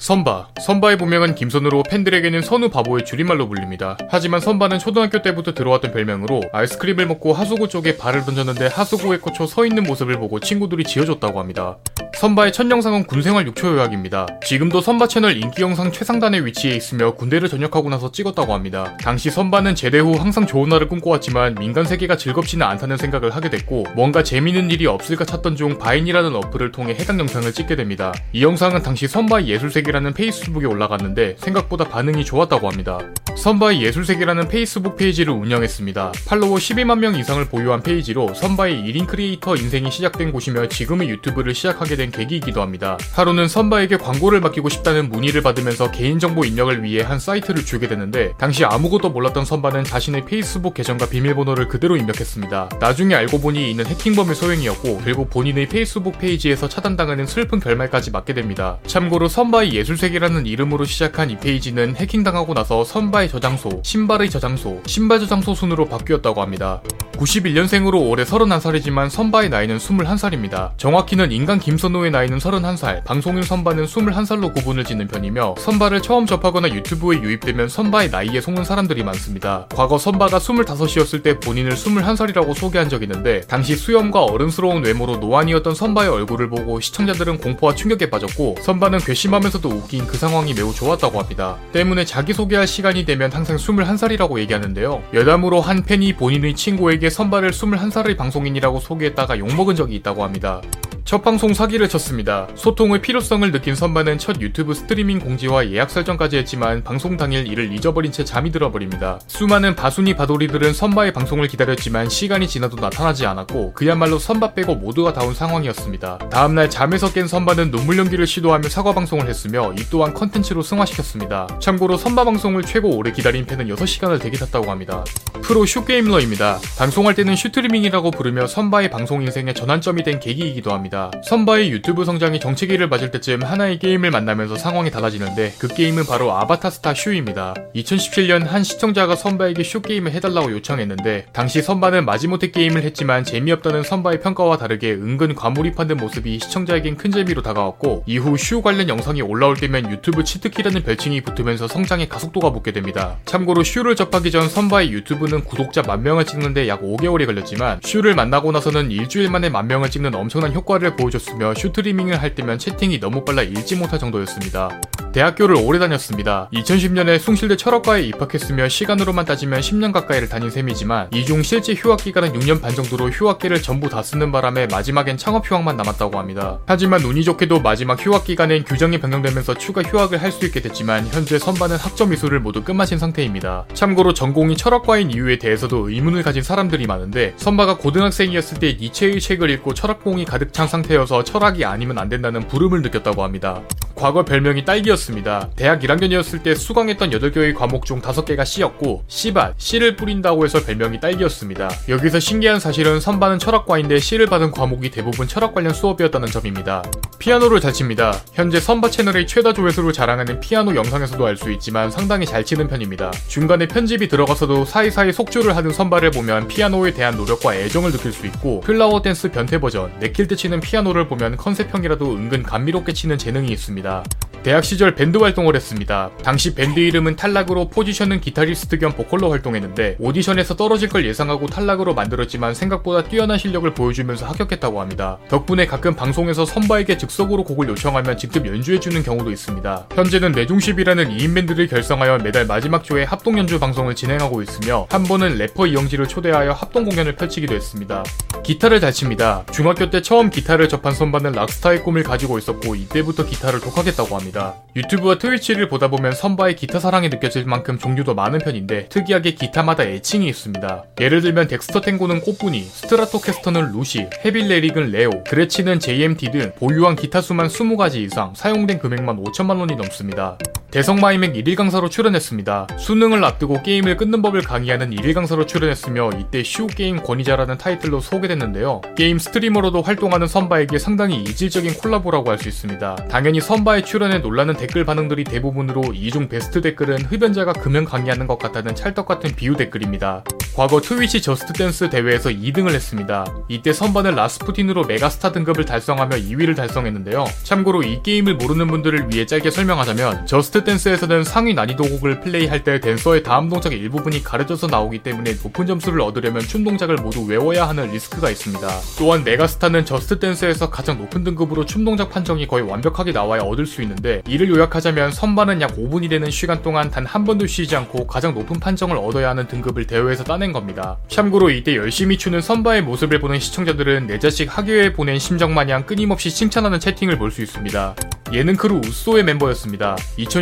선바. 선바의 본명은 김선우로 팬들에게는 선우 바보의 줄임말로 불립니다. 하지만 선바는 초등학교 때부터 들어왔던 별명으로 아이스크림을 먹고 하수구 쪽에 발을 던졌는데 하수구에 꽂혀 서 있는 모습을 보고 친구들이 지어줬다고 합니다. 선바의 첫 영상은 군생활 6초 요약입니다. 지금도 선바 채널 인기 영상 최상단에 위치해 있으며 군대를 전역하고 나서 찍었다고 합니다. 당시 선바는 제대 후 항상 좋은 날을 꿈꿔왔지만 민간 세계가 즐겁지는 않다는 생각을 하게 됐고 뭔가 재밌는 일이 없을까 찾던 중 바인이라는 어플을 통해 해당 영상을 찍게 됩니다. 이 영상은 당시 선바의 예술 세계 라는 페이스북에 올라갔는데 생각보다 반응이 좋았다고 합니다. 선바의 예술세계라는 페이스북 페이지를 운영했습니다. 팔로워 12만 명 이상을 보유한 페이지로 선바의 1인 크리에이터 인생이 시작된 곳이며 지금의 유튜브를 시작하게 된 계기이기도 합니다. 하루는 선바에게 광고를 맡기고 싶다는 문의를 받으면서 개인정보 입력을 위해 한 사이트를 주게 되는데 당시 아무것도 몰랐던 선바는 자신의 페이스북 계정과 비밀번호를 그대로 입력했습니다. 나중에 알고 보니 이는 해킹범의 소행이었고 결국 본인의 페이스북 페이지에서 차단당하는 슬픈 결말까지 맞게 됩니다. 참고로 선바의 예술세계라는 이름으로 시작한 이 페이지는 해킹당하고 나서 선바의 저장소, 신발의 저장소, 신발 저장소 순으로 바뀌었다고 합니다. 91년생으로 올해 31살이지만 선바의 나이는 21살입니다. 정확히는 인간 김선호의 나이는 31살, 방송인 선바는 21살로 구분을 짓는 편이며 선바를 처음 접하거나 유튜브에 유입되면 선바의 나이에 속는 사람들이 많습니다. 과거 선바가 25이었을 때 본인을 21살이라고 소개한 적이 있는데 당시 수염과 어른스러운 외모로 노안이었던 선바의 얼굴을 보고 시청자들은 공포와 충격에 빠졌고 선바는 괘씸하면서도 웃긴 그 상황이 매우 좋았다고 합니다. 때문에 자기소개할 시간이 되면 항상 21살이라고 얘기하는데요. 여담으로 한 팬이 본인의 친구에게 선발을 21살의 방송인이라고 소개했다가 욕먹은 적이 있다고 합니다. 첫 방송 사기를 쳤습니다. 소통의 필요성을 느낀 선바는 첫 유튜브 스트리밍 공지와 예약 설정까지 했지만 방송 당일 이를 잊어버린 채 잠이 들어버립니다. 수많은 바순이 바돌이들은 선바의 방송을 기다렸지만 시간이 지나도 나타나지 않았고 그야말로 선바 빼고 모두가 다 온 상황이었습니다. 다음날 잠에서 깬 선바는 눈물 연기를 시도하며 사과 방송을 했으며 이 또한 컨텐츠로 승화시켰습니다. 참고로 선바 방송을 최고 오래 기다린 팬은 6시간을 대기 탔다고 합니다. 프로 슈게임러입니다. 방송할 때는 슈트리밍이라고 부르며 선바의 방송 인생의 전환점이 된 계기이기도 합니다. 선바의 유튜브 성장이 정체기를 맞을 때쯤 하나의 게임을 만나면서 상황이 달라지는데 그 게임은 바로 아바타스타 슈입니다. 2017년 한 시청자가 선바에게 슈 게임을 해달라고 요청했는데 당시 선바는 마지못해 게임을 했지만 재미없다는 선바의 평가와 다르게 은근 과몰입하는 모습이 시청자에겐 큰 재미로 다가왔고 이후 슈 관련 영상이 올라올 때면 유튜브 치트키라는 별칭이 붙으면서 성장의 가속도가 붙게 됩니다. 참고로 슈를 접하기 전 선바의 유튜브는 구독자 만 명을 찍는데 약 5개월이 걸렸지만 슈를 만나고 나서는 일주일 만에 만 명을 찍는 엄청난 효과를 효과를 보여줬으며 슈트리밍을 할 때면 채팅이 너무 빨라 읽지 못할 정도였습니다. 대학교를 오래 다녔습니다. 2010년에 숭실대 철학과에 입학했으며 시간으로만 따지면 10년 가까이를 다닌 셈이지만 이 중 실제 휴학 기간은 6년 반 정도로 휴학기를 전부 다 쓰는 바람에 마지막엔 창업 휴학만 남았다고 합니다. 하지만 운이 좋게도 마지막 휴학 기간엔 규정이 변경되면서 추가 휴학을 할 수 있게 됐지만 현재 선반은 학점 이수를 모두 끝마친 상태입니다. 참고로 전공이 철학과인 이유에 대해서도 의문을 가진 사람들이 많은데 선바가 고등학생이었을 때 니체의 책을 읽고 철학봉이 가득 찬 상태여서 철학이 아니면 안 된다는 부름을 느꼈다고 합니다. 과거 별명이 딸기였습니다. 대학 1학년이었을 때 수강했던 8개의 과목 중 5개가 C였고 C밭, C를 뿌린다고 해서 별명이 딸기였습니다. 여기서 신기한 사실은 선반은 철학과인데 C를 받은 과목이 대부분 철학 관련 수업이었다는 점입니다. 피아노를 잘 칩니다. 현재 선바 채널의 최다 조회수를 자랑하는 피아노 영상에서도 알 수 있지만 상당히 잘 치는 편입니다. 중간에 편집이 들어가서도 사이사이 속주를 하는 선바를 보면 피아노에 대한 노력과 애정을 느낄 수 있고 Flower Dance 변태 버전, 내킬 때 치는 피아노를 보면 컨셉형이라도 은근 감미롭게 치는 재능이 있습니다. 있습니다. 대학 시절 밴드 활동을 했습니다. 당시 밴드 이름은 탈락으로 포지션은 기타리스트 겸 보컬로 활동했는데 오디션에서 떨어질 걸 예상하고 탈락으로 만들었지만 생각보다 뛰어난 실력을 보여주면서 합격했다고 합니다. 덕분에 가끔 방송에서 선바에게 즉석으로 곡을 요청하면 직접 연주해주는 경우도 있습니다. 현재는 내중십이라는 2인 밴드를 결성하여 매달 마지막 주에 합동 연주 방송을 진행하고 있으며 한 번은 래퍼 이영지를 초대하여 합동 공연을 펼치기도 했습니다. 기타를 잘 칩니다. 중학교 때 처음 기타를 접한 선바는 rock star의 꿈을 가지고 있었고 이때부터 기타를 독학했다고 합니다. 합니다. YouTube와 Twitch를 보다 보면 선바의 기타 사랑이 느껴질 만큼 종류도 많은 편인데 특이하게 기타마다 애칭이 있습니다. 예를 들면 덱스터 탱고는 꽃분이, Stratocaster는 루시, Heavy Relic은 레오, Gretsch는 JMT 등 보유한 기타 수만 20가지 이상, 사용된 금액만 5천만 원이 넘습니다. 대성마이맹 1일 강사로 출연했습니다. 수능을 앞두고 게임을 끊는 법을 강의하는 1일 강사로 출연했으며 이때 쇼 게임 권위자라는 타이틀로 소개됐는데요. 게임 streamer로도 활동하는 선바에게 상당히 이질적인 콜라보라고 할 수 있습니다. 당연히 선바의 출연에 놀라는 댓글 반응들이 대부분으로 이중 베스트 댓글은 흡연자가 금연 강의하는 것 같다는 찰떡 같은 비유 댓글입니다. 과거 Twitch Just Dance 대회에서 2등을 했습니다. 이때 선바는 라스푸틴으로 megastar 등급을 달성하며 2위를 달성했는데요. 참고로 이 게임을 모르는 분들을 위해 짧게 설명하자면 Just Dance에서는 상위 난이도 곡을 플레이할 때 댄서의 다음 동작의 일부분이 가려져서 나오기 때문에 높은 점수를 얻으려면 춤 동작을 모두 외워야 하는 리스크가 있습니다. 또한 megastar는 Just Dance에서 가장 높은 등급으로 춤 동작 판정이 거의 완벽하게 나와야 얻을 수 있는데 이를 요약하자면 선바는 약 5분이 되는 시간 동안 단 한 번도 쉬지 않고 가장 높은 판정을 얻어야 하는 등급을 대회에서 따낸 겁니다. 참고로 이때 열심히 추는 선바의 모습을 보는 시청자들은 내 자식 학교에 보낸 심정 마냥 끊임없이 칭찬하는 채팅을 볼 수 있습니다. 예능 크루 우소의 멤버였습니다.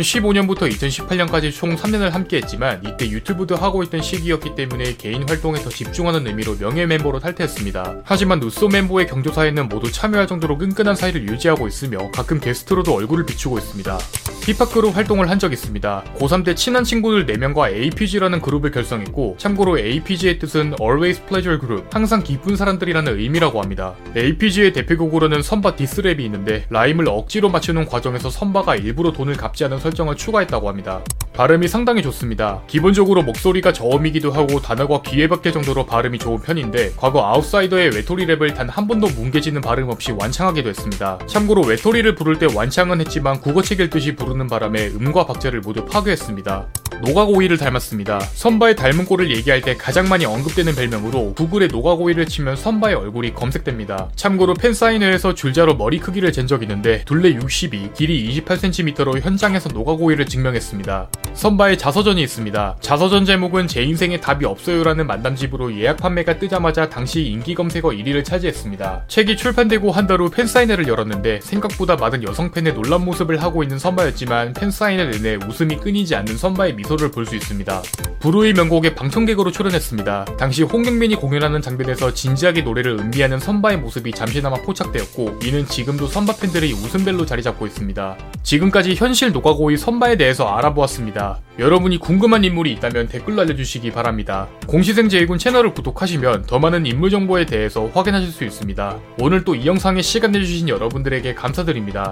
2015년부터 2018년까지 총 3년을 함께했지만 이때 YouTube도 하고 있던 시기였기 때문에 개인 활동에 더 집중하는 의미로 명예 멤버로 탈퇴했습니다. 하지만 우소 멤버의 경조사에는 모두 참여할 정도로 끈끈한 사이를 유지하고 있으며 가끔 게스트로도 얼굴을 비추고 있습니다. 힙합 그룹 활동을 한 적이 있습니다. 고3 때 친한 친구들 4명과 APG라는 그룹을 결성했고 참고로 APG의 뜻은 Always Pleasure Group, 항상 기쁜 사람들이라는 의미라고 합니다. APG의 대표곡으로는 선바 diss랩이 있는데 라임을 억지로 맞추는 과정에서 선바가 일부러 돈을 갚지 않은 설정을 추가했다고 합니다. 발음이 상당히 좋습니다. 기본적으로 목소리가 저음이기도 하고 단어가 귀에 박힐 정도로 발음이 좋은 편인데 과거 아웃사이더의 외톨이 랩을 단 한 번도 뭉개지는 발음 없이 완창하기도 했습니다. 참고로 외톨이를 부를 때 완창은 했지만 국어책 읽듯이 부르는 바람에 음과 박자를 모두 파괴했습니다. 노각오이를 닮았습니다. 선바의 닮은 꼴을 얘기할 때 가장 많이 언급되는 별명으로 Google에 노각오이를 치면 선바의 얼굴이 검색됩니다. 참고로 팬사인회에서 줄자로 머리 크기를 잰 적 있는데 둘레 62, 길이 28cm로 현장에서 노각오이를 증명했습니다. 선바의 자서전이 있습니다. 자서전 제목은 제 인생에 답이 없어요라는 만담집으로 예약 판매가 뜨자마자 당시 인기 검색어 1위를 차지했습니다. 책이 출판되고 한 달 후 팬사인회를 열었는데 생각보다 많은 여성 팬의 놀란 모습을 하고 있는 선바였 지만 팬사인회 내내 웃음이 끊이지 않는 선바의 미소를 볼 수 있습니다. 부르의 명곡의 방청객으로 출연했습니다. 당시 홍경민이 공연하는 장면에서 진지하게 노래를 음미하는 선바의 모습이 잠시나마 포착되었고 이는 지금도 선바 팬들의 웃음벨로 자리 잡고 있습니다. 지금까지 현실 노가고의 선바에 대해서 알아보았습니다. 여러분이 궁금한 인물이 있다면 댓글로 알려주시기 바랍니다. 공시생 제이군 채널을 구독하시면 더 많은 인물 정보에 대해서 확인하실 수 있습니다. 오늘 또 이 영상에 시간 내주신 여러분들에게 감사드립니다.